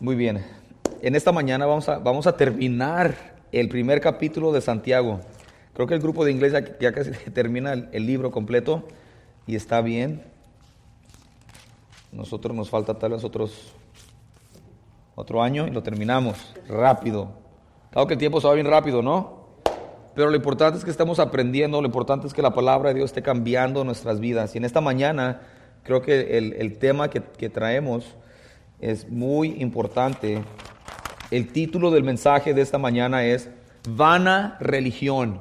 Muy bien. En esta mañana vamos a, vamos a terminar el primer capítulo de Santiago. Creo que el grupo de inglés ya, ya casi termina el, libro completo y está bien. Nosotros nos falta tal vez otros, otro año y lo terminamos rápido. Claro que el tiempo se va bien rápido, ¿no? Pero lo importante es que estamos aprendiendo, lo importante es que la palabra de Dios esté cambiando nuestras vidas. Y en esta mañana creo que el, el tema que, que traemos es muy importante. El título del mensaje de esta mañana es Vana religión.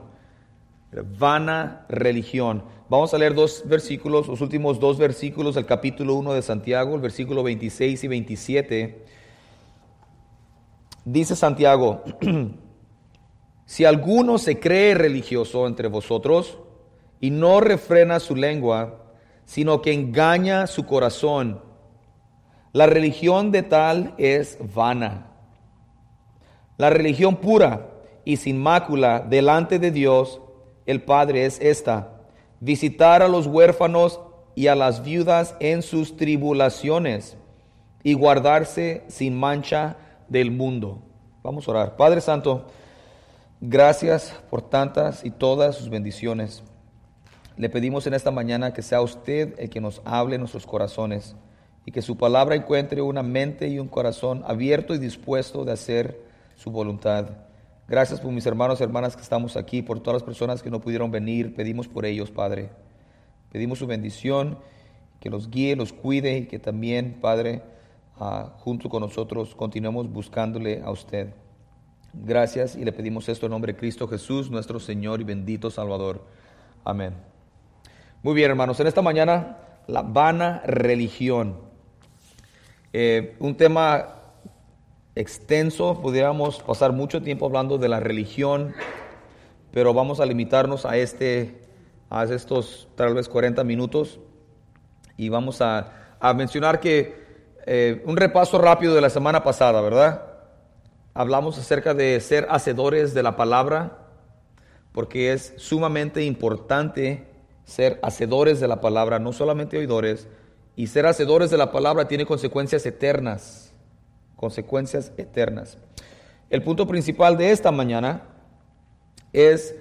Vana religión. Vamos a leer dos versículos, los últimos dos versículos del capítulo 1 de Santiago, el versículo 26 y 27. Dice Santiago, si alguno se cree religioso entre vosotros y no refrena su lengua, sino que engaña su corazón, la religión de tal es vana. La religión pura y sin mácula delante de Dios, el Padre, es esta, visitar a los huérfanos y a las viudas en sus tribulaciones y guardarse sin mancha del mundo. Vamos a orar. Padre Santo, gracias por tantas y todas sus bendiciones. Le pedimos en esta mañana que sea usted el que nos hable en nuestros corazones y que su palabra encuentre una mente y un corazón abierto y dispuesto de hacer su voluntad. Gracias por mis hermanos y hermanas que estamos aquí, por todas las personas que no pudieron venir. Pedimos por ellos, Padre. Pedimos su bendición, que los guíe, los cuide y que también, Padre, uh, junto con nosotros continuemos buscándole a usted. Gracias y le pedimos esto en nombre de Cristo Jesús, nuestro Señor y bendito Salvador. Amén. Muy bien, hermanos, en esta mañana la vana religión. Eh, un tema extenso, pudiéramos pasar mucho tiempo hablando de la religión, pero vamos a limitarnos a, este, a estos tal vez 40 minutos y vamos a, mencionar que eh, un repaso rápido de la semana pasada, ¿verdad? Hablamos acerca de ser hacedores de la palabra, porque es sumamente importante ser hacedores de la palabra, no solamente oidores, y ser hacedores de la palabra tiene consecuencias eternas, consecuencias eternas. El punto principal de esta mañana es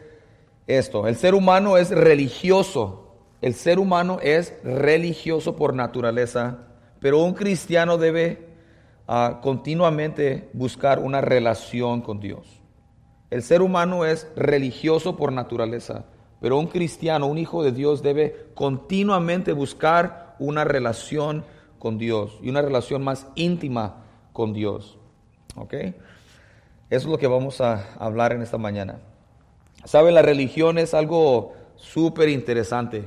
esto, el ser humano es religioso, el ser humano es religioso por naturaleza, pero un cristiano debe uh, continuamente buscar una relación con Dios. El ser humano es religioso por naturaleza, pero un cristiano, un hijo de Dios, debe continuamente buscar una relación con Dios y una relación más íntima con Dios. ¿Ok? Eso es lo que vamos a hablar en esta mañana. ¿Sabe? La religión es algo súper interesante.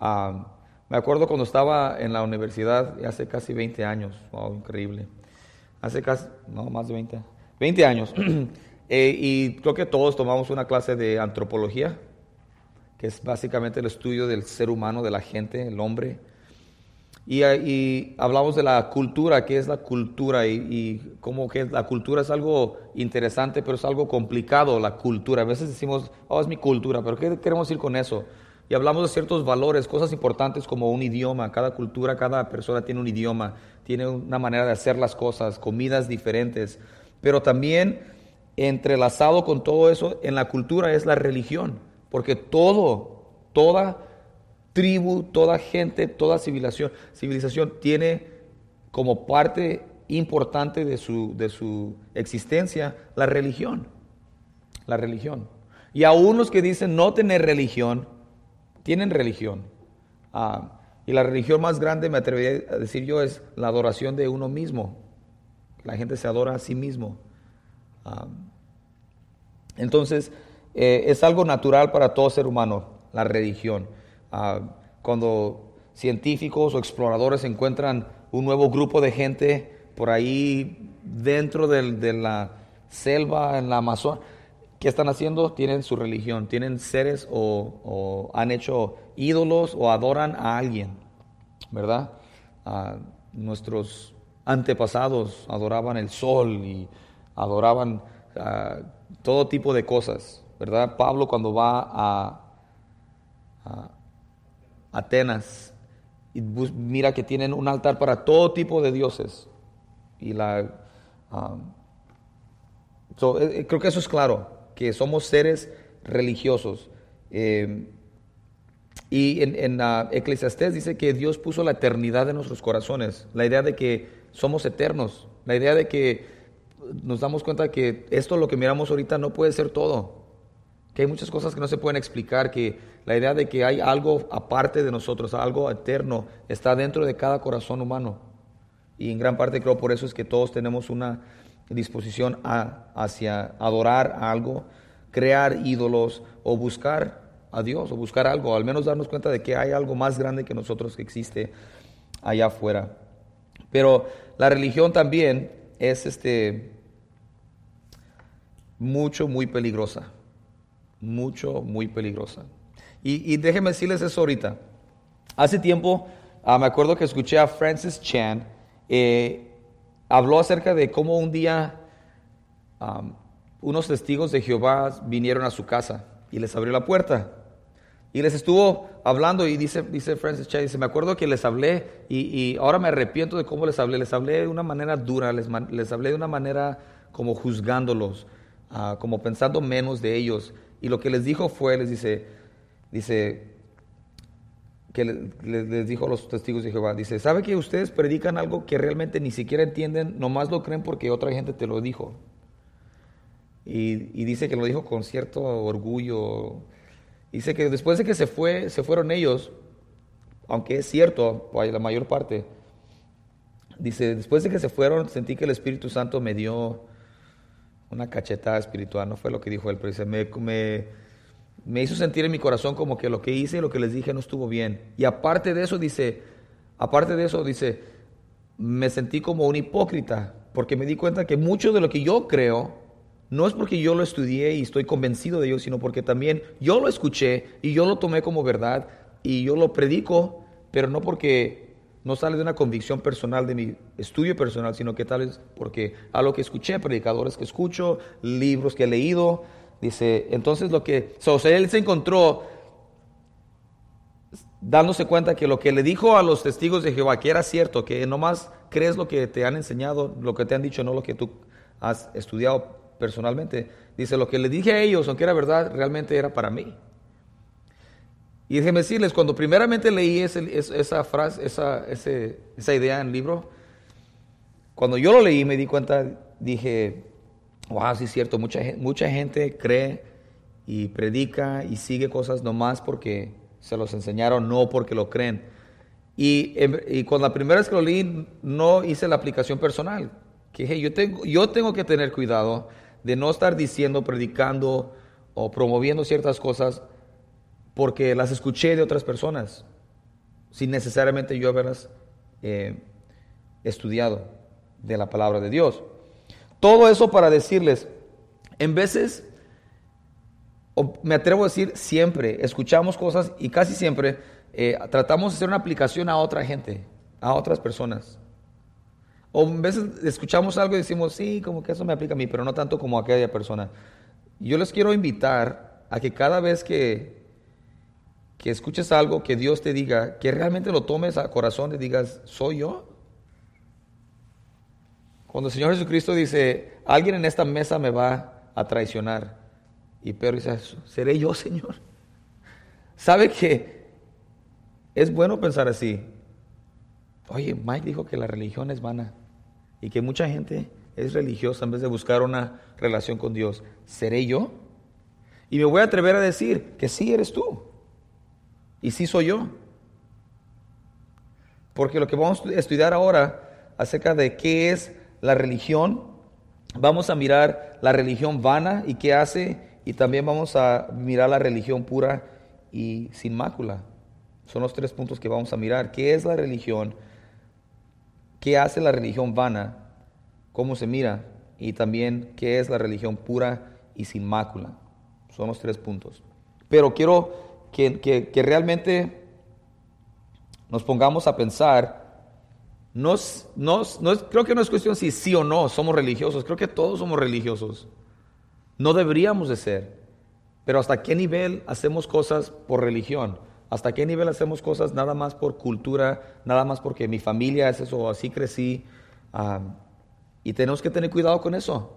Uh, me acuerdo cuando estaba en la universidad hace casi 20 años. Wow, increíble. Hace casi, no, más de 20, 20 años. eh, y creo que todos tomamos una clase de antropología, que es básicamente el estudio del ser humano, de la gente, el hombre. Y, y hablamos de la cultura, qué es la cultura y, y cómo que la cultura es algo interesante, pero es algo complicado, la cultura. A veces decimos, oh, es mi cultura, pero ¿qué queremos decir con eso? y hablamos de ciertos valores, cosas importantes como un idioma. Cada cultura, cada persona tiene un idioma, tiene una manera de hacer las cosas, comidas diferentes. Pero también entrelazado con todo eso en la cultura es la religión, porque todo, toda tribu, toda gente, toda civilización, civilización tiene como parte importante de su, de su existencia la religión. La religión. Y aún los que dicen no tener religión, tienen religión. Ah, y la religión más grande, me atrevería a decir yo, es la adoración de uno mismo. La gente se adora a sí mismo. Ah, entonces, eh, es algo natural para todo ser humano, la religión. Ah, cuando científicos o exploradores encuentran un nuevo grupo de gente por ahí dentro del- de la selva, en la Amazonia, ¿Qué están haciendo? Tienen su religión, tienen seres o, o han hecho ídolos o adoran a alguien, ¿verdad? Ah, nuestros antepasados adoraban el sol y adoraban ah, todo tipo de cosas, ¿verdad? Pablo cuando va a, Atenas y mira que tienen un altar para todo tipo de dioses, y la... um, eh, eh, creo que eso es claro, que somos seres religiosos. Eh, y en, en uh, Eclesiastés dice que Dios puso la eternidad en nuestros corazones, la idea de que somos eternos, la idea de que nos damos cuenta que esto lo que miramos ahorita no puede ser todo, que hay muchas cosas que no se pueden explicar, que la idea de que hay algo aparte de nosotros, algo eterno, está dentro de cada corazón humano. Y en gran parte creo por eso es que todos tenemos una disposición a, hacia adorar algo, crear ídolos o buscar a Dios o buscar algo, al menos darnos cuenta de que hay algo más grande que nosotros que existe allá afuera. Pero la religión también es este mucho, muy peligrosa. Mucho, muy peligrosa. Y, y déjenme decirles eso ahorita. Hace tiempo ah, me acuerdo que escuché a Francis Chan, eh, habló acerca de cómo un día unos testigos de Jehová vinieron a su casa y les abrió la puerta. Y les estuvo hablando y dice, dice Francis Chan, dice, me acuerdo que les hablé y, ahora me arrepiento de cómo les hablé. Les hablé de una manera dura, les, les hablé de una manera como juzgándolos, uh, como pensando menos de ellos. Y lo que les dijo fue, les dice, dice, que les dijo a los testigos de Jehová, dice, ¿sabe que ustedes predican algo que realmente ni siquiera entienden, nomás lo creen porque otra gente te lo dijo? Y, y dice que lo dijo con cierto orgullo. Dice que después de que se, fue, se fueron ellos, aunque es cierto, la mayor parte, dice, después de que se fueron, sentí que el Espíritu Santo me dio una cachetada espiritual, no fue lo que dijo él, pero dice, me, me me hizo sentir en mi corazón como que lo que hice y lo que les dije no estuvo bien. Y aparte de eso, dice, aparte de eso, dice, me sentí como un hipócrita, porque me di cuenta que mucho de lo que yo creo no es porque yo lo estudié y estoy convencido de ello, sino porque también yo lo escuché y yo lo tomé como verdad y yo lo predico, pero no porque no sale de una convicción personal de mi estudio personal, sino que tal vez porque a lo que escuché, predicadores que escucho, libros que he leído, Dice, entonces lo que, o sea, él se encontró dándose cuenta que lo que le dijo a los testigos de Jehová, que era cierto, que nomás crees lo que te han enseñado, lo que te han dicho, no lo que tú has estudiado personalmente. Dice, lo que le dije a ellos, aunque era verdad, realmente era para mí. Y déjenme decirles, cuando primeramente leí esa frase, esa, esa idea en el libro, cuando yo lo leí me di cuenta, dije, wow, sí es cierto, mucha, mucha gente cree y predica y sigue cosas nomás porque se los enseñaron, no porque lo creen. Y, y cuando la primera vez que lo leí, no hice la aplicación personal. Que dije, yo tengo, yo tengo que tener cuidado de no estar diciendo, predicando o promoviendo ciertas cosas porque las escuché de otras personas, sin necesariamente yo haberlas eh, estudiado de la palabra de Dios. Todo eso para decirles, en veces, me atrevo a decir siempre, escuchamos cosas y casi siempre eh, tratamos de hacer una aplicación a otra gente, a otras personas. O en veces escuchamos algo y decimos, sí, como que eso me aplica a mí, pero no tanto como a aquella persona. Yo les quiero invitar a que cada vez que, que escuches algo que Dios te diga, que realmente lo tomes a corazón y digas, ¿soy yo? Cuando el Señor Jesucristo dice, alguien en esta mesa me va a traicionar. Y Pedro dice, ¿seré yo, Señor? ¿Sabe que es bueno pensar así? Oye, Mike dijo que la religión es vana y que mucha gente es religiosa en vez de buscar una relación con Dios. ¿Seré yo? Y me voy a atrever a decir que sí eres tú. Y sí soy yo. Porque lo que vamos a estudiar ahora acerca de qué es la religión, vamos a mirar la religión vana y qué hace, y también vamos a mirar la religión pura y sin mácula. Son los tres puntos que vamos a mirar. ¿Qué es la religión? ¿Qué hace la religión vana? ¿Cómo se mira? Y también, ¿qué es la religión pura y sin mácula? Son los tres puntos. Pero quiero que, que realmente nos pongamos a pensar no, no, creo que no es cuestión si sí o no somos religiosos, creo que todos somos religiosos. No deberíamos de ser. Pero ¿hasta qué nivel hacemos cosas por religión? ¿Hasta qué nivel hacemos cosas nada más por cultura, nada más porque mi familia es eso, así crecí? Y tenemos que tener cuidado con eso.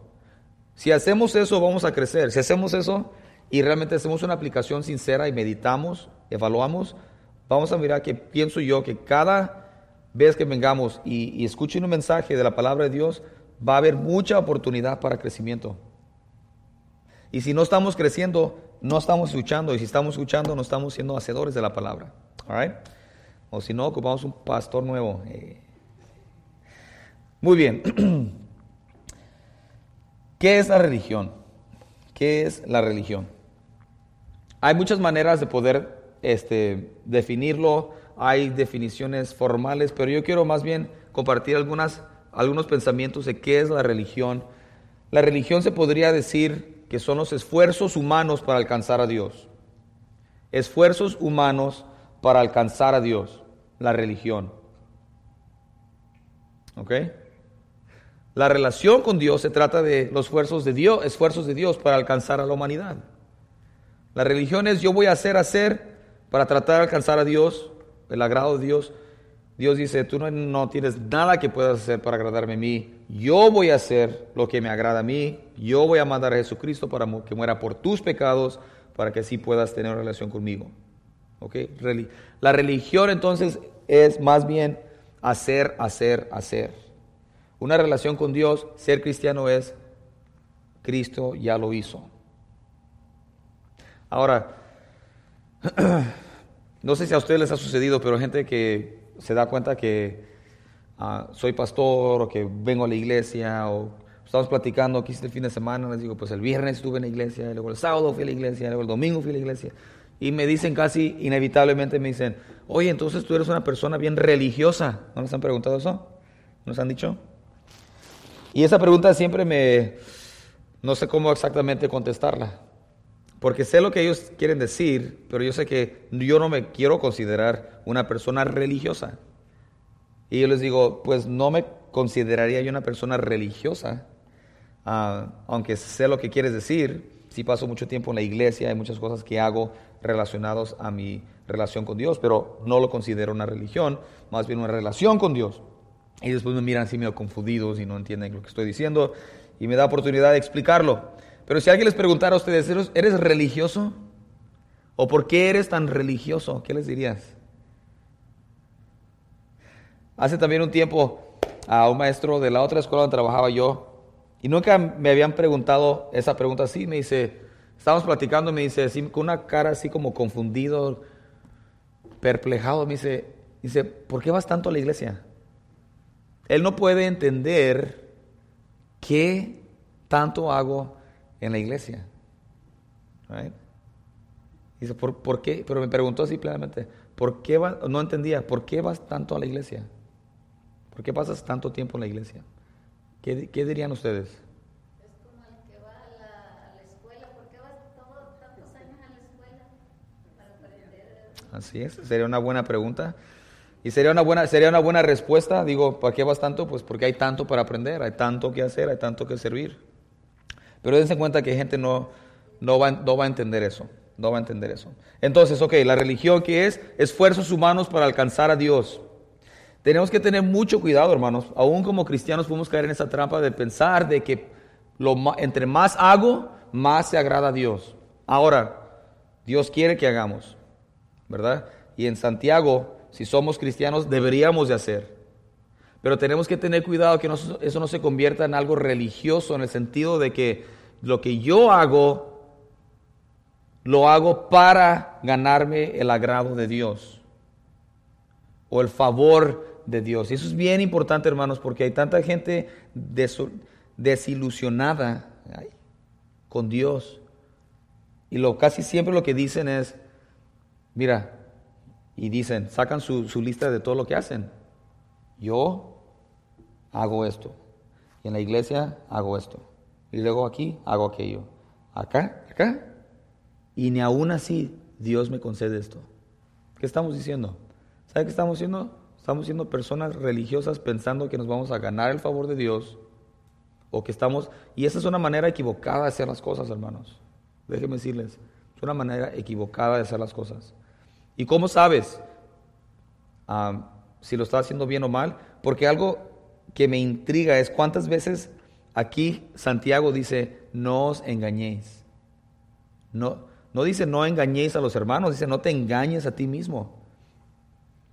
Si hacemos eso, vamos a crecer. Si hacemos eso y realmente hacemos una aplicación sincera y meditamos, evaluamos, vamos a mirar que pienso yo que cada vez que vengamos y, escuchen un mensaje de la palabra de Dios, va a haber mucha oportunidad para crecimiento. Y si no estamos creciendo, no estamos escuchando. Y si estamos escuchando, no estamos siendo hacedores de la palabra. O si no, ocupamos un pastor nuevo. Eh. Muy bien. ¿Qué es la religión? ¿Qué es la religión? Hay muchas maneras de poder este, definirlo. Hay definiciones formales, pero yo quiero más bien compartir algunas, algunos pensamientos de qué es la religión. La religión se podría decir que son los esfuerzos humanos para alcanzar a Dios. Esfuerzos humanos para alcanzar a Dios, la religión. ¿Ok? La relación con Dios se trata de los esfuerzos de Dios, esfuerzos de Dios para alcanzar a la humanidad. La religión es yo voy a hacer, hacer para tratar de alcanzar a Dios, el agrado de Dios. Dios dice, tú no, no, tienes nada que puedas hacer para agradarme a mí. Yo voy a hacer lo que me agrada a mí. Yo voy a mandar a Jesucristo para que muera por tus pecados, para que así puedas tener una relación conmigo. ¿Okay? La religión entonces es más bien hacer, hacer, hacer. Una relación con Dios, ser cristiano es, Cristo ya lo hizo. Ahora, no sé si a ustedes les ha sucedido, pero gente que se da cuenta que ah, soy pastor o que vengo a la iglesia o estamos platicando aquí este fin de semana, les digo, pues el viernes estuve en la iglesia, luego el sábado fui a la iglesia, luego el domingo fui a la iglesia. Y me dicen casi inevitablemente, me dicen, oye, entonces tú eres una persona bien religiosa. ¿No les han preguntado eso? ¿No les han dicho? Y esa pregunta siempre me, no sé cómo exactamente contestarla. Porque sé lo que ellos quieren decir, pero yo sé que yo no me quiero considerar una persona religiosa. Y yo les digo, pues no me consideraría yo una persona religiosa, ah, aunque sé lo que quieres decir. Sí paso mucho tiempo en la iglesia, hay muchas cosas que hago relacionados a mi relación con Dios, pero no lo considero una religión, más bien una relación con Dios. Y después me miran así medio confundidos y no entienden lo que estoy diciendo y me da oportunidad de explicarlo. Pero si alguien les preguntara a ustedes, ¿eres religioso? ¿O por qué eres tan religioso? ¿Qué les dirías? Hace también un tiempo a un maestro de la otra escuela donde trabajaba yo, y nunca me habían preguntado esa pregunta así, me dice, estábamos platicando, me dice, así, con una cara así como confundido, perplejado, me dice, dice, ¿por qué vas tanto a la iglesia? Él no puede entender qué tanto hago en la iglesia. Dice, ¿por, qué? Pero me preguntó simplemente, ¿por qué va? No entendía, ¿por qué vas tanto a la iglesia? ¿Por qué pasas tanto tiempo en la iglesia? ¿Qué, dirían ustedes? Es como el que va a la, escuela, ¿por qué vas tantos años a la escuela? Para aprender. Así es, sería una buena pregunta. Y sería una buena, sería una buena respuesta, digo, ¿para qué vas tanto? Pues porque hay tanto para aprender, hay tanto que hacer, hay tanto que servir. Pero dense cuenta que gente no, no, va, no va a entender eso. No va a entender eso. Entonces, ok, la religión que es esfuerzos humanos para alcanzar a Dios. Tenemos que tener mucho cuidado, hermanos. Aún como cristianos podemos caer en esa trampa de pensar de que lo, entre más hago, más se agrada a Dios. Ahora, Dios quiere que hagamos, ¿verdad? Y en Santiago, si somos cristianos, deberíamos de hacer. Pero tenemos que tener cuidado que eso no se convierta en algo religioso, en el sentido de que lo que yo hago, lo hago para ganarme el agrado de Dios o el favor de Dios. Y eso es bien importante, hermanos, porque hay tanta gente desilusionada con Dios. Y lo, casi siempre lo que dicen es, mira, y dicen, sacan su, su lista de todo lo que hacen. Yo hago esto. Y en la iglesia hago esto. Y luego aquí hago aquello. Acá, acá. Y ni aún así Dios me concede esto. ¿Qué estamos diciendo? ¿Sabe qué estamos haciendo? Estamos siendo personas religiosas pensando que nos vamos a ganar el favor de Dios. O que estamos... Y esa es una manera equivocada de hacer las cosas, hermanos. Déjenme decirles. Es una manera equivocada de hacer las cosas. ¿Y cómo sabes ah, si lo estás haciendo bien o mal? Porque algo que me intriga es cuántas veces aquí Santiago dice, no os engañéis. No, no dice no engañéis a los hermanos, dice no te engañes a ti mismo.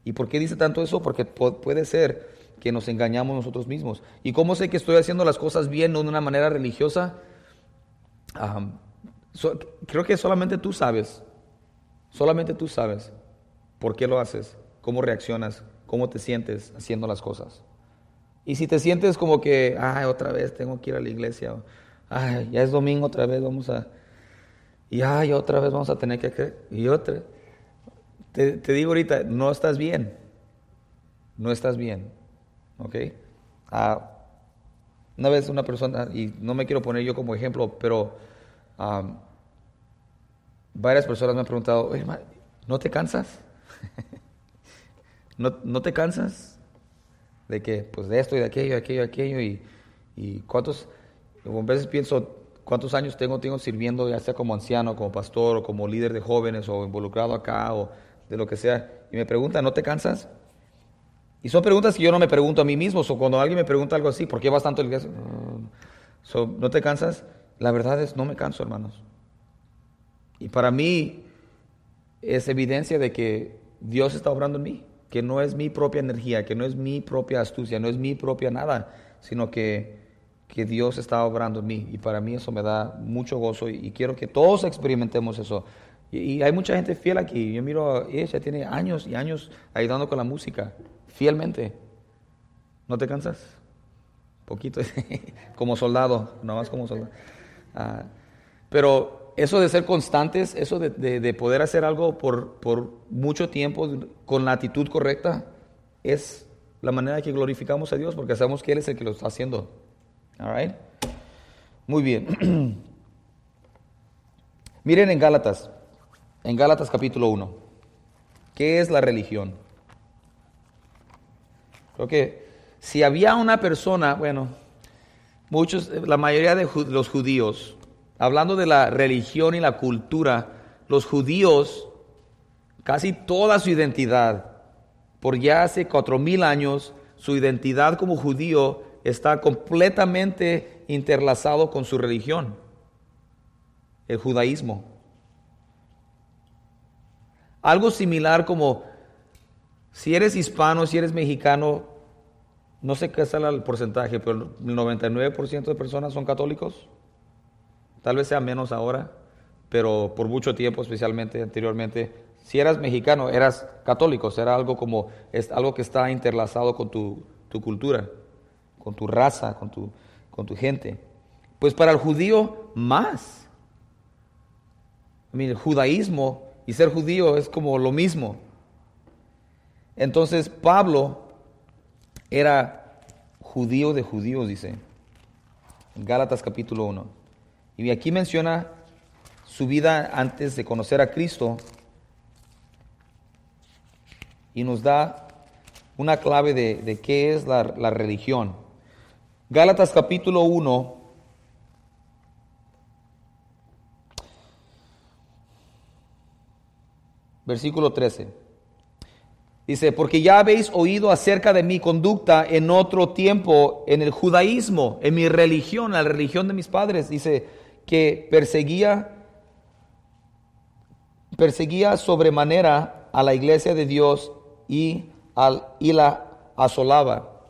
¿Y por qué dice tanto eso? Porque puede ser que nos engañamos nosotros mismos. ¿Y cómo sé que estoy haciendo las cosas bien, no de una manera religiosa? creo que solamente tú sabes, solamente tú sabes por qué lo haces, cómo reaccionas, cómo te sientes haciendo las cosas. Y si te sientes como que, ay, otra vez tengo que ir a la iglesia, ay, ya es domingo otra vez, vamos a, y ay, otra vez vamos a tener que, y otra, te, te digo ahorita, no estás bien, no estás bien, ¿ok? Ah, una vez una persona, y no me quiero poner yo como ejemplo, pero varias personas me han preguntado, ¿no te cansas? ¿No, ¿No, te cansas de que, pues de esto y de aquello, aquello, aquello? Y, y cuántos, a veces pienso, ¿cuántos años tengo, tengo sirviendo, ya sea como anciano, como pastor, o como líder de jóvenes, o involucrado acá, o de lo que sea? Y me preguntan, ¿no te cansas? Y son preguntas que yo no me pregunto a mí mismo. O cuando alguien me pregunta algo así, ¿por qué vas tanto el so, ¿No te cansas? La verdad es, no me canso, hermanos. Y para mí es evidencia de que Dios está obrando en mí, que no es mi propia energía, que no es mi propia astucia, no es mi propia nada, sino que, que Dios está obrando en mí. Y para mí eso me da mucho gozo y, quiero que todos experimentemos eso. Y, hay mucha gente fiel aquí. Yo miro, ella tiene años y años ayudando con la música, fielmente. ¿No te cansas? Poquito, como soldado, nada más como soldado. Ah, pero eso de ser constantes, eso de, poder hacer algo por, por, mucho tiempo con la actitud correcta, es la manera que glorificamos a Dios porque sabemos que Él es el que lo está haciendo. All Muy bien. Miren en Gálatas, en Gálatas capítulo 1, ¿qué es la religión? Creo que si había una persona, bueno, muchos, la mayoría de los judíos, hablando de la religión y la cultura, los judíos, casi toda su identidad, por ya hace cuatro mil años, su identidad como judío está completamente interlazado con su religión, el judaísmo. Algo similar como si eres hispano, si eres mexicano, no sé qué es el porcentaje, pero el 99% de personas son católicos. Tal vez sea menos ahora, pero por mucho tiempo, especialmente anteriormente, si eras mexicano, eras católico, era algo como es algo que está interlazado con tu, cultura, con tu raza, con tu, con tu gente. Pues para el judío más. el judaísmo y ser judío es como lo mismo. Entonces Pablo era judío de judíos, dice. Gálatas capítulo 1. Y aquí menciona su vida antes de conocer a Cristo y nos da una clave de, qué es la, la religión. Gálatas capítulo 1, versículo 13. Dice, porque ya habéis oído acerca de mi conducta en otro tiempo en el judaísmo, en mi religión, la religión de mis padres. Dice que perseguía, perseguía sobremanera a la iglesia de Dios y, al, y la asolaba.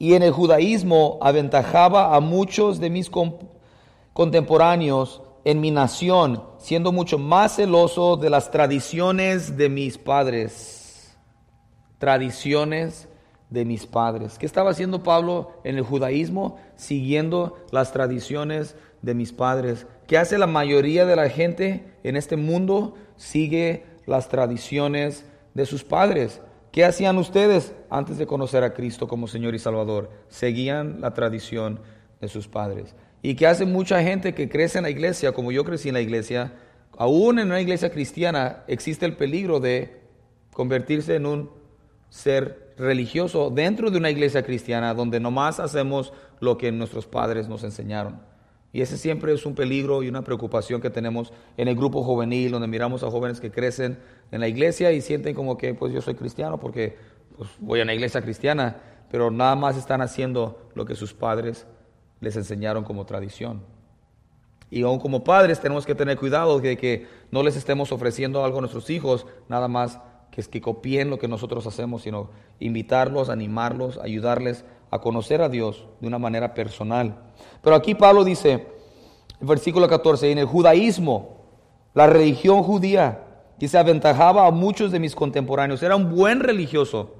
Y en el judaísmo aventajaba a muchos de mis contemporáneos en mi nación, siendo mucho más celoso de las tradiciones de mis padres tradiciones de mis padres. ¿Qué estaba haciendo Pablo en el judaísmo? Siguiendo las tradiciones de mis padres. ¿Qué hace la mayoría de la gente en este mundo? Sigue las tradiciones de sus padres. ¿Qué hacían ustedes antes de conocer a Cristo como Señor y Salvador? Seguían la tradición de sus padres. ¿Y qué hace mucha gente que crece en la iglesia, como yo crecí en la iglesia? Aún en una iglesia cristiana existe el peligro de convertirse en un ser religioso dentro de una iglesia cristiana donde nomás hacemos lo que nuestros padres nos enseñaron. Y ese siempre es un peligro y una preocupación que tenemos en el grupo juvenil, donde miramos a jóvenes que crecen en la iglesia y sienten como que pues yo soy cristiano porque pues, voy a una iglesia cristiana. pero nada más están haciendo lo que sus padres les enseñaron como tradición. Y aún como padres tenemos que tener cuidado de que no les estemos ofreciendo algo a nuestros hijos, nada más que es que copien lo que nosotros hacemos, sino invitarlos, animarlos, ayudarles a conocer a Dios de una manera personal. Pero aquí Pablo dice, versículo 14, en el judaísmo, la religión judía, que se aventajaba a muchos de mis contemporáneos, era un buen religioso,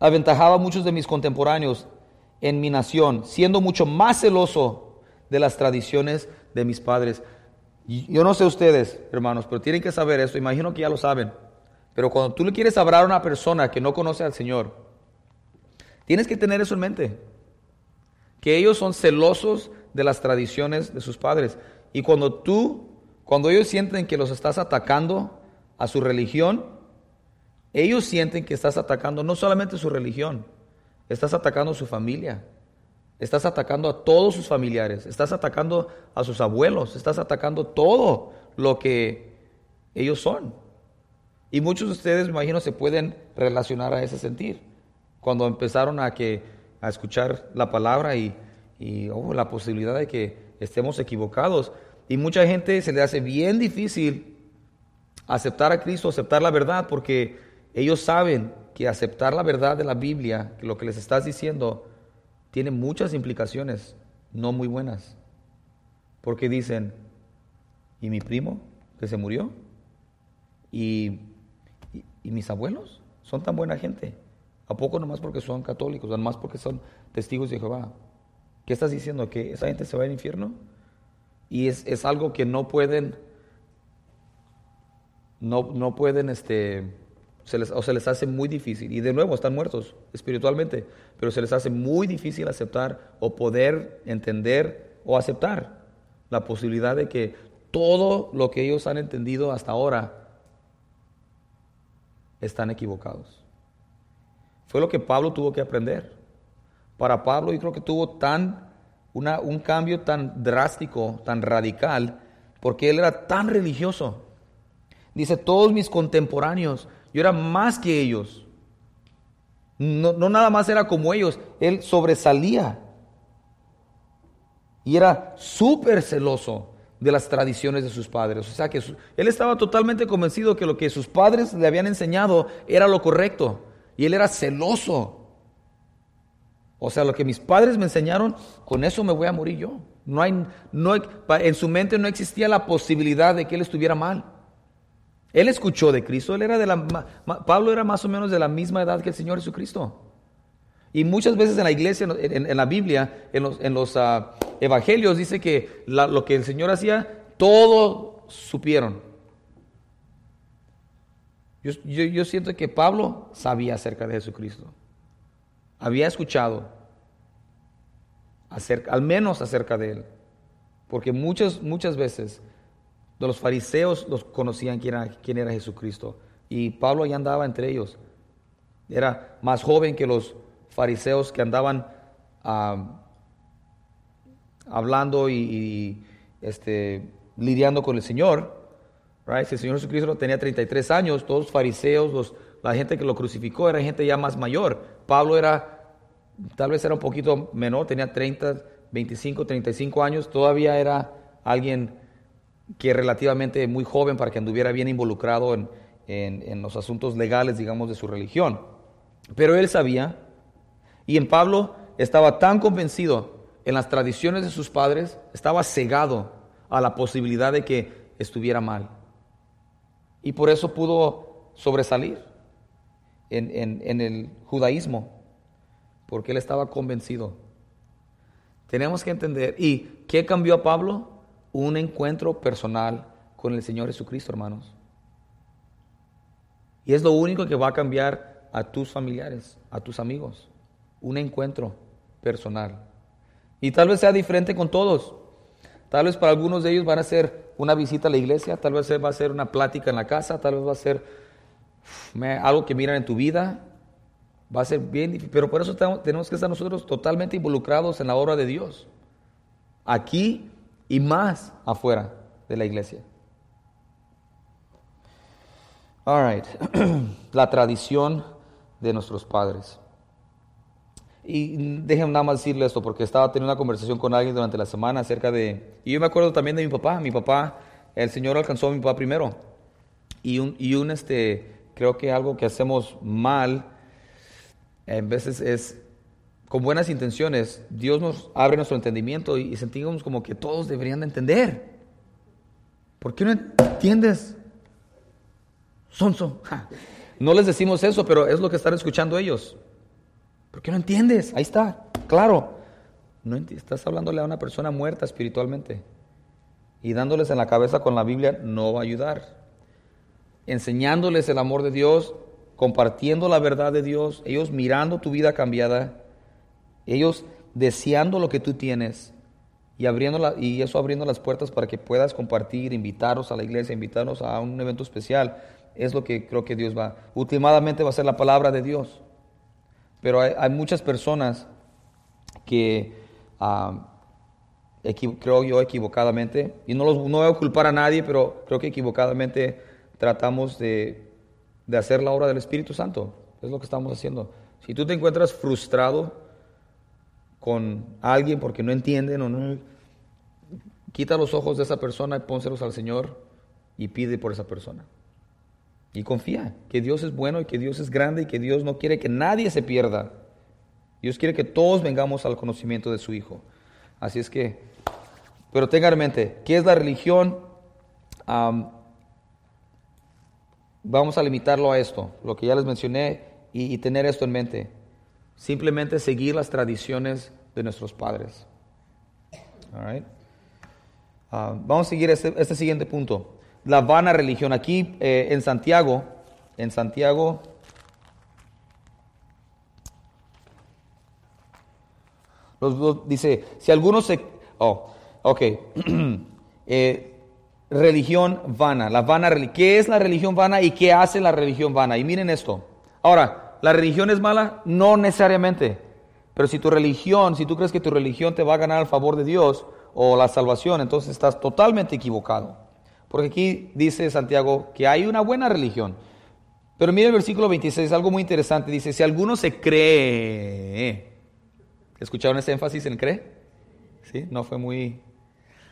aventajaba a muchos de mis contemporáneos en mi nación, siendo mucho más celoso de las tradiciones de mis padres. Yo no sé ustedes, hermanos, pero tienen que saber esto, imagino que ya lo saben. Pero cuando tú le quieres hablar a una persona que no conoce al Señor, tienes que tener eso en mente. Que ellos son celosos de las tradiciones de sus padres. Y cuando tú, cuando ellos sienten que los estás atacando a su religión, ellos sienten que estás atacando no solamente su religión, Estás atacando a su familia. Estás atacando a todos sus familiares. Estás atacando a sus abuelos. Estás atacando todo lo que ellos son. Y muchos de ustedes, me imagino, se pueden relacionar a ese sentir. Cuando empezaron a, que, a escuchar la palabra y, y oh, la posibilidad de que estemos equivocados. Y mucha gente se le hace bien difícil aceptar a Cristo, aceptar la verdad, porque ellos saben que aceptar la verdad de la Biblia, que lo que les estás diciendo, tiene muchas implicaciones no muy buenas. Porque dicen, ¿y mi primo que se murió? ¿Y, y, mis abuelos? Son tan buena gente. ¿A poco nomás porque son católicos? ¿Nomás porque son testigos de Jehová? ¿Qué estás diciendo? ¿Que esa gente se va al infierno? Y es, es algo que no pueden, no, no pueden, este, o se les hace muy difícil, y de nuevo están muertos espiritualmente, pero se les hace muy difícil aceptar o poder entender o aceptar la posibilidad de que todo lo que ellos han entendido hasta ahora están equivocados. Fue lo que Pablo tuvo que aprender. Para Pablo yo creo que tuvo tan una, un cambio tan drástico, tan radical, porque él era tan religioso. Dice, todos mis contemporáneos yo era más que ellos. No, nada más era como ellos, él sobresalía. Y era súper celoso de las tradiciones de sus padres. O sea que él estaba totalmente convencido que lo que sus padres le habían enseñado era lo correcto. Y él era celoso. O sea, lo que mis padres me enseñaron, con eso me voy a morir yo. No hay, no, en su mente no existía la posibilidad de que él estuviera mal. Él escuchó de Cristo, él era de la, Pablo era más o menos de la misma edad que el Señor Jesucristo. Y muchas veces en la iglesia, en, la Biblia, en los, ah, evangelios, dice que lo que el Señor hacía, todo supieron. Yo, siento que Pablo sabía acerca de Jesucristo. Había escuchado, acerca, al menos acerca de Él. Porque muchas, muchas veces los fariseos los conocían quién era, quién era Jesucristo. Y Pablo ya andaba entre ellos. Era más joven que los fariseos que andaban ah, hablando y, este, lidiando con el Señor. Right? el Señor Jesucristo tenía 33 años, todos los fariseos, los, la gente que lo crucificó era gente ya más mayor. Pablo era, tal vez era un poquito menor, tenía 30, 25, 35 años, todavía era alguien que relativamente muy joven para que anduviera bien involucrado en, en, los asuntos legales, digamos, de su religión. Pero él sabía, y en Pablo estaba tan convencido en las tradiciones de sus padres, estaba cegado a la posibilidad de que estuviera mal. Y por eso pudo sobresalir en, en, el judaísmo, porque él estaba convencido. Tenemos que entender, ¿y qué cambió a Pablo? un encuentro personal con el Señor Jesucristo, hermanos. Y es lo único que va a cambiar a tus familiares, a tus amigos. Un encuentro personal. Y tal vez sea diferente con todos. Tal vez para algunos de ellos van a ser una visita a la iglesia, tal vez va a ser una plática en la casa, tal vez va a ser algo que miran en tu vida. Va a ser bien difícil. Pero por eso tenemos que estar nosotros totalmente involucrados en la obra de Dios. Aquí y más afuera de la iglesia. All right. La tradición de nuestros padres. Y déjenme nada más decirle esto, porque estaba teniendo una conversación con alguien durante la semana acerca de... Y yo me acuerdo también de mi papá. Mi papá, el Señor alcanzó a mi papá primero. Y un, y un este, creo que algo que hacemos mal, en veces es, con buenas intenciones, Dios nos abre nuestro entendimiento y, y sentimos como que todos deberían de entender. ¿Por qué no entiendes? Sonso. Ja. No les decimos eso, pero es lo que están escuchando ellos. ¿Por qué no entiendes? Ahí está, claro. No estás hablándole a una persona muerta espiritualmente. Y dándoles en la cabeza con la Biblia no va a ayudar. Enseñándoles el amor de Dios, compartiendo la verdad de Dios, ellos mirando tu vida cambiada, ellos deseando lo que tú tienes y, abriendo la- y eso abriendo las puertas para que puedas compartir, invitarlos a la iglesia, invitarlos a un evento especial, es lo que creo que Dios va. Últimamente va a ser la palabra de Dios. Pero hay, muchas personas que ah, creo yo equivocadamente, y no, los, no voy a culpar a nadie, pero creo que equivocadamente tratamos de, de hacer la obra del Espíritu Santo. Es lo que estamos haciendo. Si tú te encuentras frustrado con alguien porque no entienden o no, quita los ojos de esa persona y pónselos al Señor y pide por esa persona. Y confía que Dios es bueno y que Dios es grande y que Dios no quiere que nadie se pierda. Dios quiere que todos vengamos al conocimiento de su Hijo. Así es que, pero tengan en mente, ¿qué es la religión? Am, vamos a limitarlo a esto, lo que ya les mencioné, y, tener esto en mente. Simplemente seguir las tradiciones de nuestros padres. All. Ah, vamos a seguir este, este siguiente punto. La vana religión. Aquí eh, en Santiago, en Santiago, dice, si algunos se... Oh, ok. Eh, religión vana. La vana ¿Qué es la religión vana y qué hace la religión vana? Y miren esto. Ahora, ¿la religión es mala? No necesariamente. Pero si tu religión, si tú crees que tu religión te va a ganar el favor de Dios o la salvación, entonces estás totalmente equivocado. Porque aquí dice Santiago que hay una buena religión. Pero mire el versículo 26, algo muy interesante. Dice, si alguno se cree, ¿escucharon ese énfasis en cree? ¿Sí? No fue muy...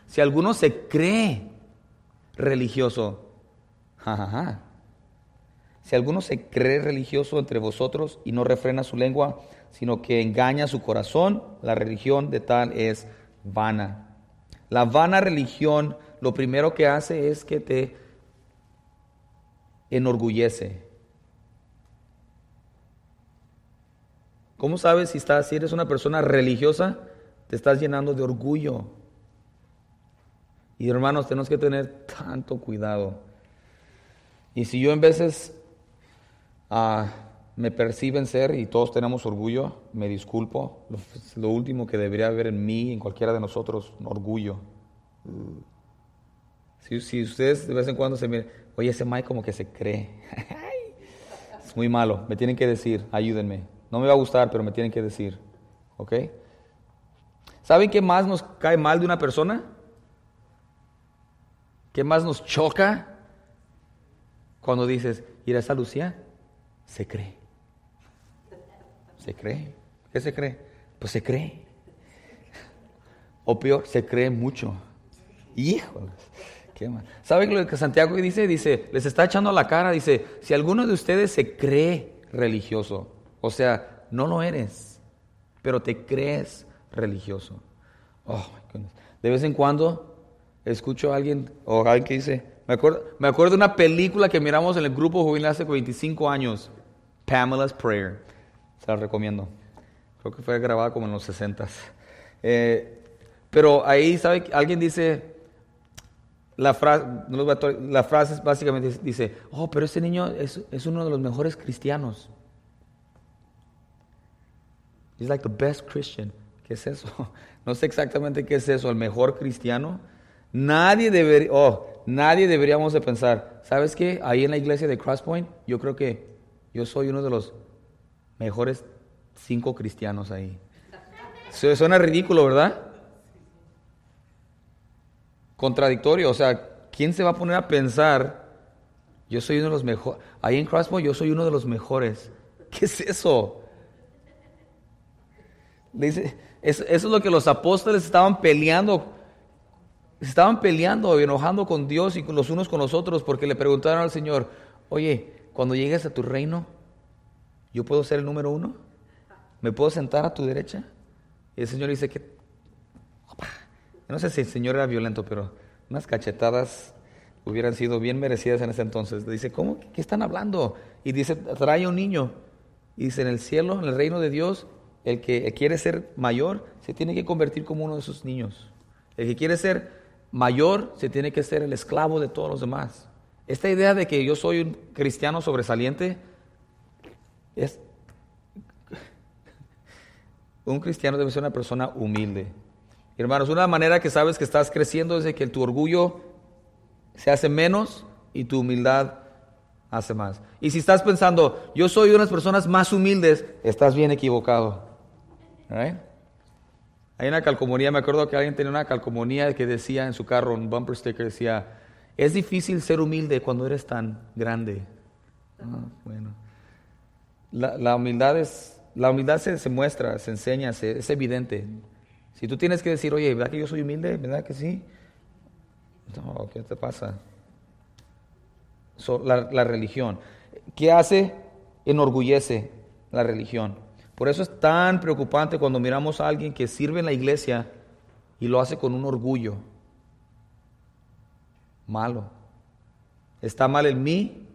Si alguno se cree religioso. Si alguno se cree religioso entre vosotros y no refrena su lengua, sino que engaña su corazón, la religión de tal es vana. La vana religión lo primero que hace es que te enorgullece. ¿Cómo sabes si, estás, si eres una persona religiosa? Te estás llenando de orgullo. Y hermanos, tenemos que tener tanto cuidado. Y si yo en veces ah, me perciben ser, y todos tenemos orgullo, me disculpo, lo, lo último que debería haber en mí, en cualquiera de nosotros, orgullo. Si, ustedes de vez en cuando se miran, oye, ese Mike como que se cree. es muy malo, me tienen que decir, ayúdenme. No me va a gustar, pero me tienen que decir. ¿Ok? ¿Saben qué más nos cae mal de una persona? ¿Qué más nos choca? Cuando dices, ir a esa Lucía, se cree. Se cree. ¿Qué se cree? Pues se cree. O peor, se cree mucho. Híjoles. Qué mal. ¿Saben lo que Santiago dice? Dice, les está echando a la cara, dice, si alguno de ustedes se cree religioso, o sea, no lo eres, pero te crees religioso. Oh. De vez en cuando escucho a alguien, o alguien que dice, me acuerdo, me acuerdo de una película que miramos en el grupo juvenil hace 25 años, Pamela's Prayer. Se la recomiendo. Creo que fue grabada como en los 60 pero ahí, ¿sabe? Alguien dice, la, fra no los voy a to- la frase básicamente dice, oh, pero ese niño es, es uno de los mejores cristianos. He's like the best Christian. ¿Qué es eso? No sé exactamente qué es eso, el mejor cristiano. Nadie debería, oh, nadie deberíamos de pensar, ¿sabes qué? Ahí en la iglesia de Crosspoint, yo creo que yo soy uno de los mejores cinco cristianos ahí. Su- Suena ridículo, ¿verdad? Contradictorio, o sea, ¿quién se va a poner a pensar, Yo soy uno de los mejores. Ahí en Crossbow yo soy uno de los mejores. ¿Qué es eso? dice, eso, es lo que los apóstoles estaban peleando. Estaban peleando y enojando con Dios y los unos con los otros porque le preguntaron al Señor, oye, cuando llegues a tu reino, ¿yo puedo ser el número uno? ¿Me puedo sentar a tu derecha? Y el Señor dice que, no sé si el Señor era violento, pero unas cachetadas hubieran sido bien merecidas en ese entonces. Dice, ¿cómo? ¿Qué están hablando? Y dice, trae un niño. Y dice, en el cielo, en el reino de Dios, el que quiere ser mayor se tiene que convertir como uno de esos niños. El que quiere ser mayor se tiene que ser el esclavo de todos los demás. Esta idea de que yo soy un cristiano sobresaliente es... Un cristiano debe ser una persona humilde. Hermanos, una manera que sabes que estás creciendo es de que tu orgullo se hace menos y tu humildad hace más. Y si estás pensando, yo soy una de las personas más humildes, estás bien equivocado. Hay una calcomanía, me acuerdo que alguien tenía una calcomanía que decía en su carro, un bumper sticker, decía, es difícil ser humilde cuando eres tan grande. Ah, bueno. La, humildad, es, la humildad se, muestra, se enseña, es evidente. Si tú tienes que decir, oye, ¿verdad que yo soy humilde? ¿Verdad que sí? No, ¿qué te pasa? la, la religión. ¿Qué hace? Enorgullece la religión. Por eso es tan preocupante cuando miramos a alguien que sirve en la iglesia y lo hace con un orgullo. Malo. Está mal en mí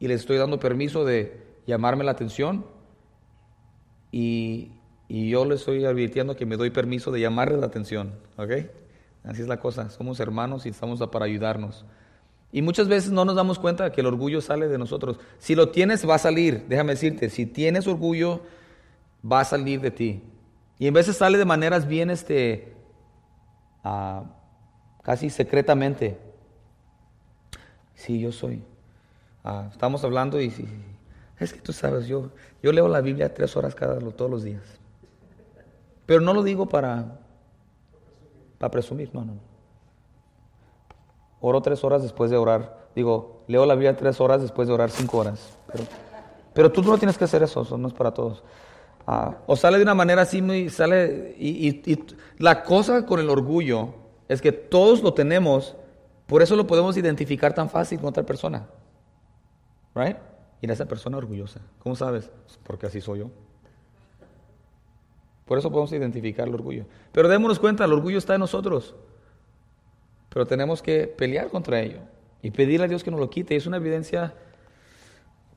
y le estoy dando permiso de llamarme la atención y, yo le estoy advirtiendo que me doy permiso de llamarle la atención. ¿Ok? Así es la cosa. Somos hermanos y estamos para ayudarnos. Y muchas veces no nos damos cuenta que el orgullo sale de nosotros. Si lo tienes, va a salir. Déjame decirte, si tienes orgullo, va a salir de ti. Y en veces sale de maneras bien, este, ah, casi secretamente. Sí, yo soy. Ah, estamos hablando y es que tú sabes, yo, yo leo la Biblia tres horas cada, todos los días. Pero no lo digo para, para presumir, no, no. Oro tres horas después de orar. Digo, leo la Biblia tres horas después de orar cinco horas. Pero, tú no tienes que hacer eso, eso no es para todos. Ah, o sale de una manera así, muy, sale, y, la cosa con el orgullo es que todos lo tenemos, por eso lo podemos identificar tan fácil con otra persona. Right? Y esa persona orgullosa. ¿Cómo sabes? Porque así soy yo. Por eso podemos identificar el orgullo. Pero démonos cuenta, el orgullo está en nosotros. Pero tenemos que pelear contra ello y pedirle a Dios que nos lo quite. Es una evidencia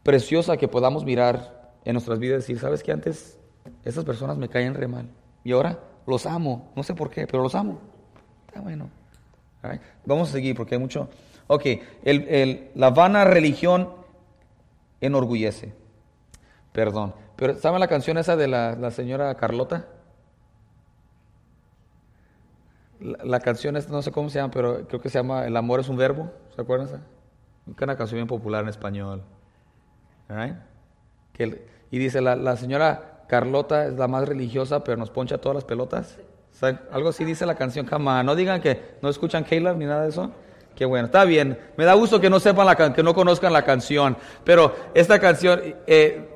preciosa que podamos mirar en nuestras vidas y decir, ¿sabes que antes esas personas me caen re mal. Y ahora los amo. No sé por qué, pero los amo. Está bueno. Vamos a seguir porque hay mucho. Ok, la vana religión enorgullece. Perdón. Pero ¿saben la canción esa de la, señora Carlota? La, canción esta, no sé cómo se llama, pero creo que se llama El amor es un verbo. ¿Se acuerdan? Esa? Una canción bien popular en español. y dice la señora Carlota es la más religiosa, pero nos poncha todas las pelotas. algo así dice la canción, Cama. No digan que no escuchan Caleb ni nada de eso. Qué bueno, está bien. Me da gusto que no sepan la que no conozcan la canción. Pero esta canción, eh,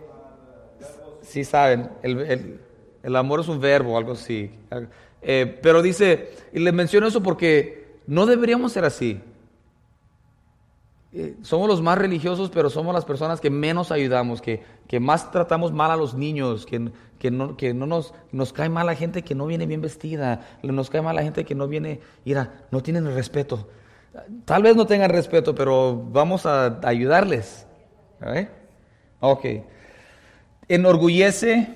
sí saben, el, amor es un verbo, algo así. Eh, pero dice, y le menciono eso porque no deberíamos ser así. Eh, somos los más religiosos, pero somos las personas que menos ayudamos, que, que más tratamos mal a los niños, que, que no, que no nos, nos cae mal la gente que no viene bien vestida, nos cae mal la gente que no viene, mira, no tienen respeto. Tal vez no tengan respeto, pero vamos a ayudarles. Ok. Enorgullece.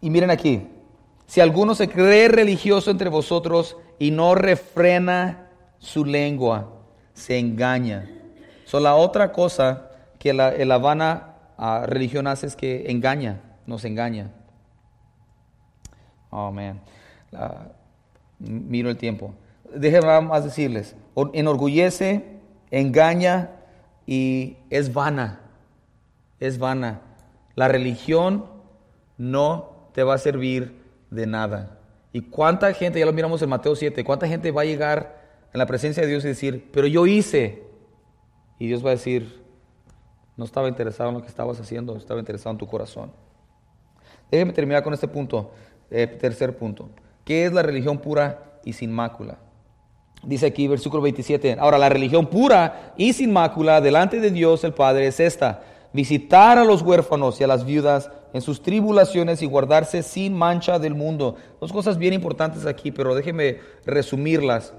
y miren aquí, si alguno se cree religioso entre vosotros y no refrena su lengua, se engaña. So, la otra cosa que la, la Habana uh, religión hace es que engaña, nos engaña. Oh, man. miro el tiempo. Déjenme más decirles. Enorgullece, engaña y es vana. Es vana. La religión no te va a servir de nada. ¿Y cuánta gente, ya lo miramos en Mateo 7, cuánta gente va a llegar en la presencia de Dios y decir, pero yo hice. Y Dios va a decir, no estaba interesado en lo que estabas haciendo, estaba interesado en tu corazón. Déjeme terminar con este punto, eh, tercer punto. ¿Qué es la religión pura y sin mácula? Dice aquí versículo 27. Ahora, la religión pura y sin mácula delante de Dios el Padre es esta. Visitar a los huérfanos y a las viudas en sus tribulaciones y guardarse sin mancha del mundo. Dos cosas bien importantes aquí, pero déjeme resumirlas.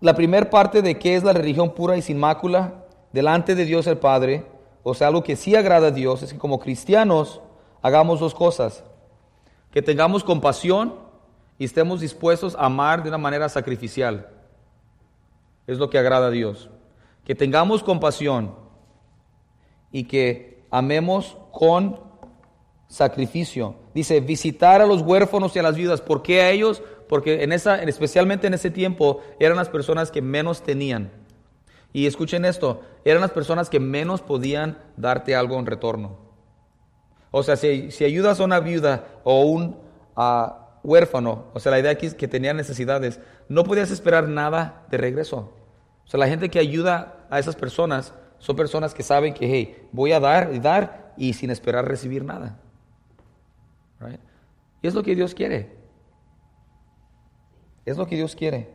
La primera parte de qué es la religión pura y sin mácula delante de Dios el Padre, o sea, algo que sí agrada a Dios, es que como cristianos hagamos dos cosas. Que tengamos compasión y estemos dispuestos a amar de una manera sacrificial. Es lo que agrada a Dios. Que tengamos compasión y que amemos con sacrificio. Dice, visitar a los huérfanos y a las viudas. ¿Por qué a ellos? Porque en esa, especialmente en ese tiempo eran las personas que menos tenían. Y escuchen esto, eran las personas que menos podían darte algo en retorno. O sea, si, ayudas a una viuda o un ah, huérfano, o sea, la idea aquí es que tenía necesidades, no podías esperar nada de regreso. O sea, la gente que ayuda a esas personas son personas que saben que, hey, voy a dar y dar y sin esperar recibir nada. Y es lo que Dios quiere. Es lo que Dios quiere.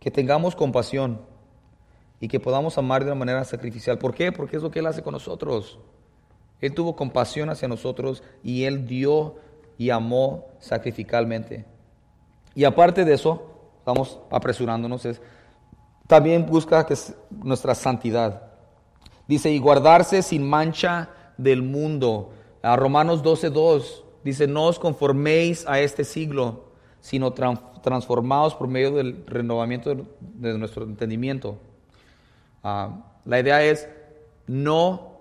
Que tengamos compasión y que podamos amar de una manera sacrificial. ¿Por qué? Porque es lo que Él hace con nosotros. Él tuvo compasión hacia nosotros y Él dio y amó sacrificalmente. Y aparte de eso, estamos apresurándonos, es, también busca que nuestra santidad. Dice, y guardarse sin mancha del mundo. A Romanos 12.2 dice, no os conforméis a este siglo, sino transformados por medio del renovamiento de, nuestro entendimiento. Ah, la idea es no,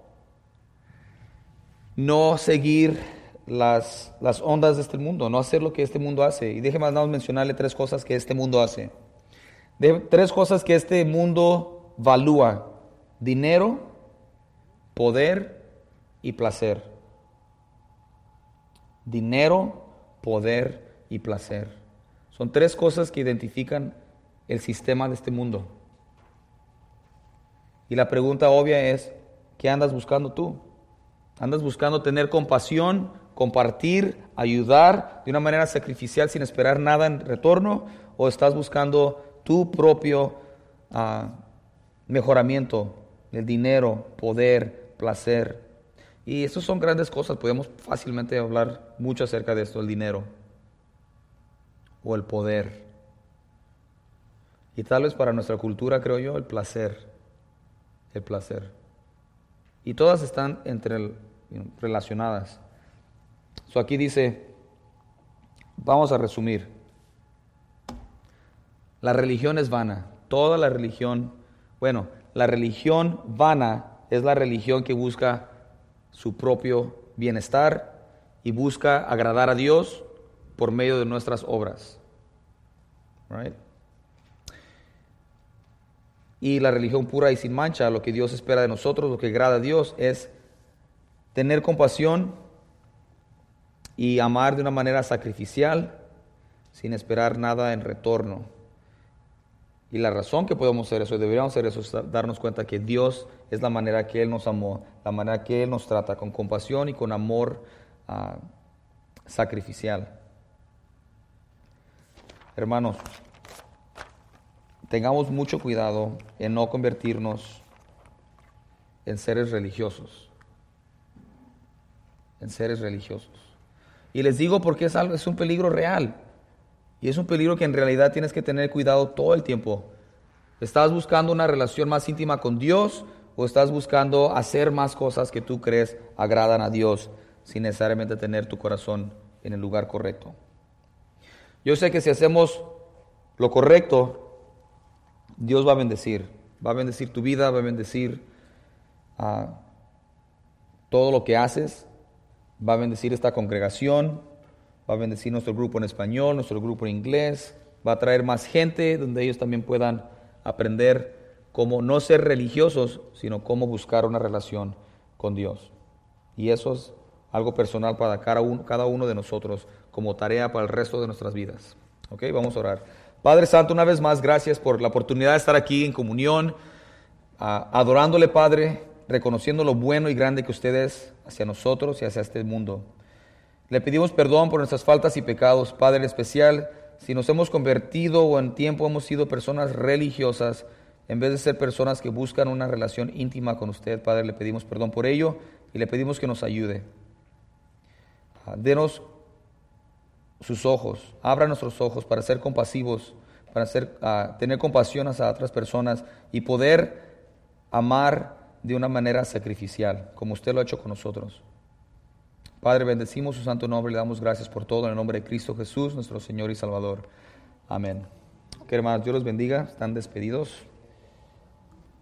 no seguir las, las ondas de este mundo, no hacer lo que este mundo hace. Y déjeme más mencionarle tres cosas que este mundo hace. tres cosas que este mundo valúa. Dinero, poder y placer. Dinero, poder y placer. Son tres cosas que identifican el sistema de este mundo. Y la pregunta obvia es, ¿qué andas buscando tú? ¿Andas buscando tener compasión compartir, ayudar de una manera sacrificial sin esperar nada en retorno o estás buscando tu propio ah, mejoramiento del dinero, poder, placer. Y eso son grandes cosas, podemos fácilmente hablar mucho acerca de esto, el dinero o el poder. Y tal vez para nuestra cultura, creo yo, el placer, el placer. Y todas están entre relacionadas aquí dice, vamos a resumir. La religión es vana. Toda la religión, bueno, la religión vana es la religión que busca su propio bienestar y busca agradar a Dios por medio de nuestras obras. Y la religión pura y sin mancha, lo que Dios espera de nosotros, lo que agrada a Dios, es tener compasión y amar de una manera sacrificial sin esperar nada en retorno. Y la razón que podemos hacer eso, deberíamos hacer eso, es darnos cuenta que Dios es la manera que Él nos amó, la manera que Él nos trata, con compasión y con amor ah, sacrificial. Hermanos, tengamos mucho cuidado en no convertirnos en seres religiosos, en seres religiosos. Y les digo porque es, algo, es un peligro real. Y es un peligro que en realidad tienes que tener cuidado todo el tiempo. ¿Estás buscando una relación más íntima con Dios o estás buscando hacer más cosas que tú crees agradan a Dios sin necesariamente tener tu corazón en el lugar correcto? Yo sé que si hacemos lo correcto, Dios va a bendecir. Va a bendecir tu vida, va a bendecir ah, todo lo que haces va a bendecir esta congregación, va a bendecir nuestro grupo en español, nuestro grupo en inglés, va a traer más gente donde ellos también puedan aprender cómo no ser religiosos, sino cómo buscar una relación con Dios. Y eso es algo personal para cada uno, de nosotros como tarea para el resto de nuestras vidas. ¿Ok? Vamos a orar. Padre Santo, una vez más, gracias por la oportunidad de estar aquí en comunión, adorándole, Padre, reconociendo lo bueno y grande que usted es hacia nosotros y hacia este mundo. Le pedimos perdón por nuestras faltas y pecados, Padre en especial, si nos hemos convertido o en tiempo hemos sido personas religiosas, en vez de ser personas que buscan una relación íntima con usted, Padre, le pedimos perdón por ello y le pedimos que nos ayude. Denos sus ojos, abra nuestros ojos para ser compasivos, para ser, ah, tener compasión hacia otras personas y poder amar de una manera sacrificial, como usted lo ha hecho con nosotros. Padre, bendecimos su santo nombre le damos gracias por todo en el nombre de Cristo Jesús, nuestro Señor y Salvador. Amén. Que hermanos, Dios los bendiga, están despedidos.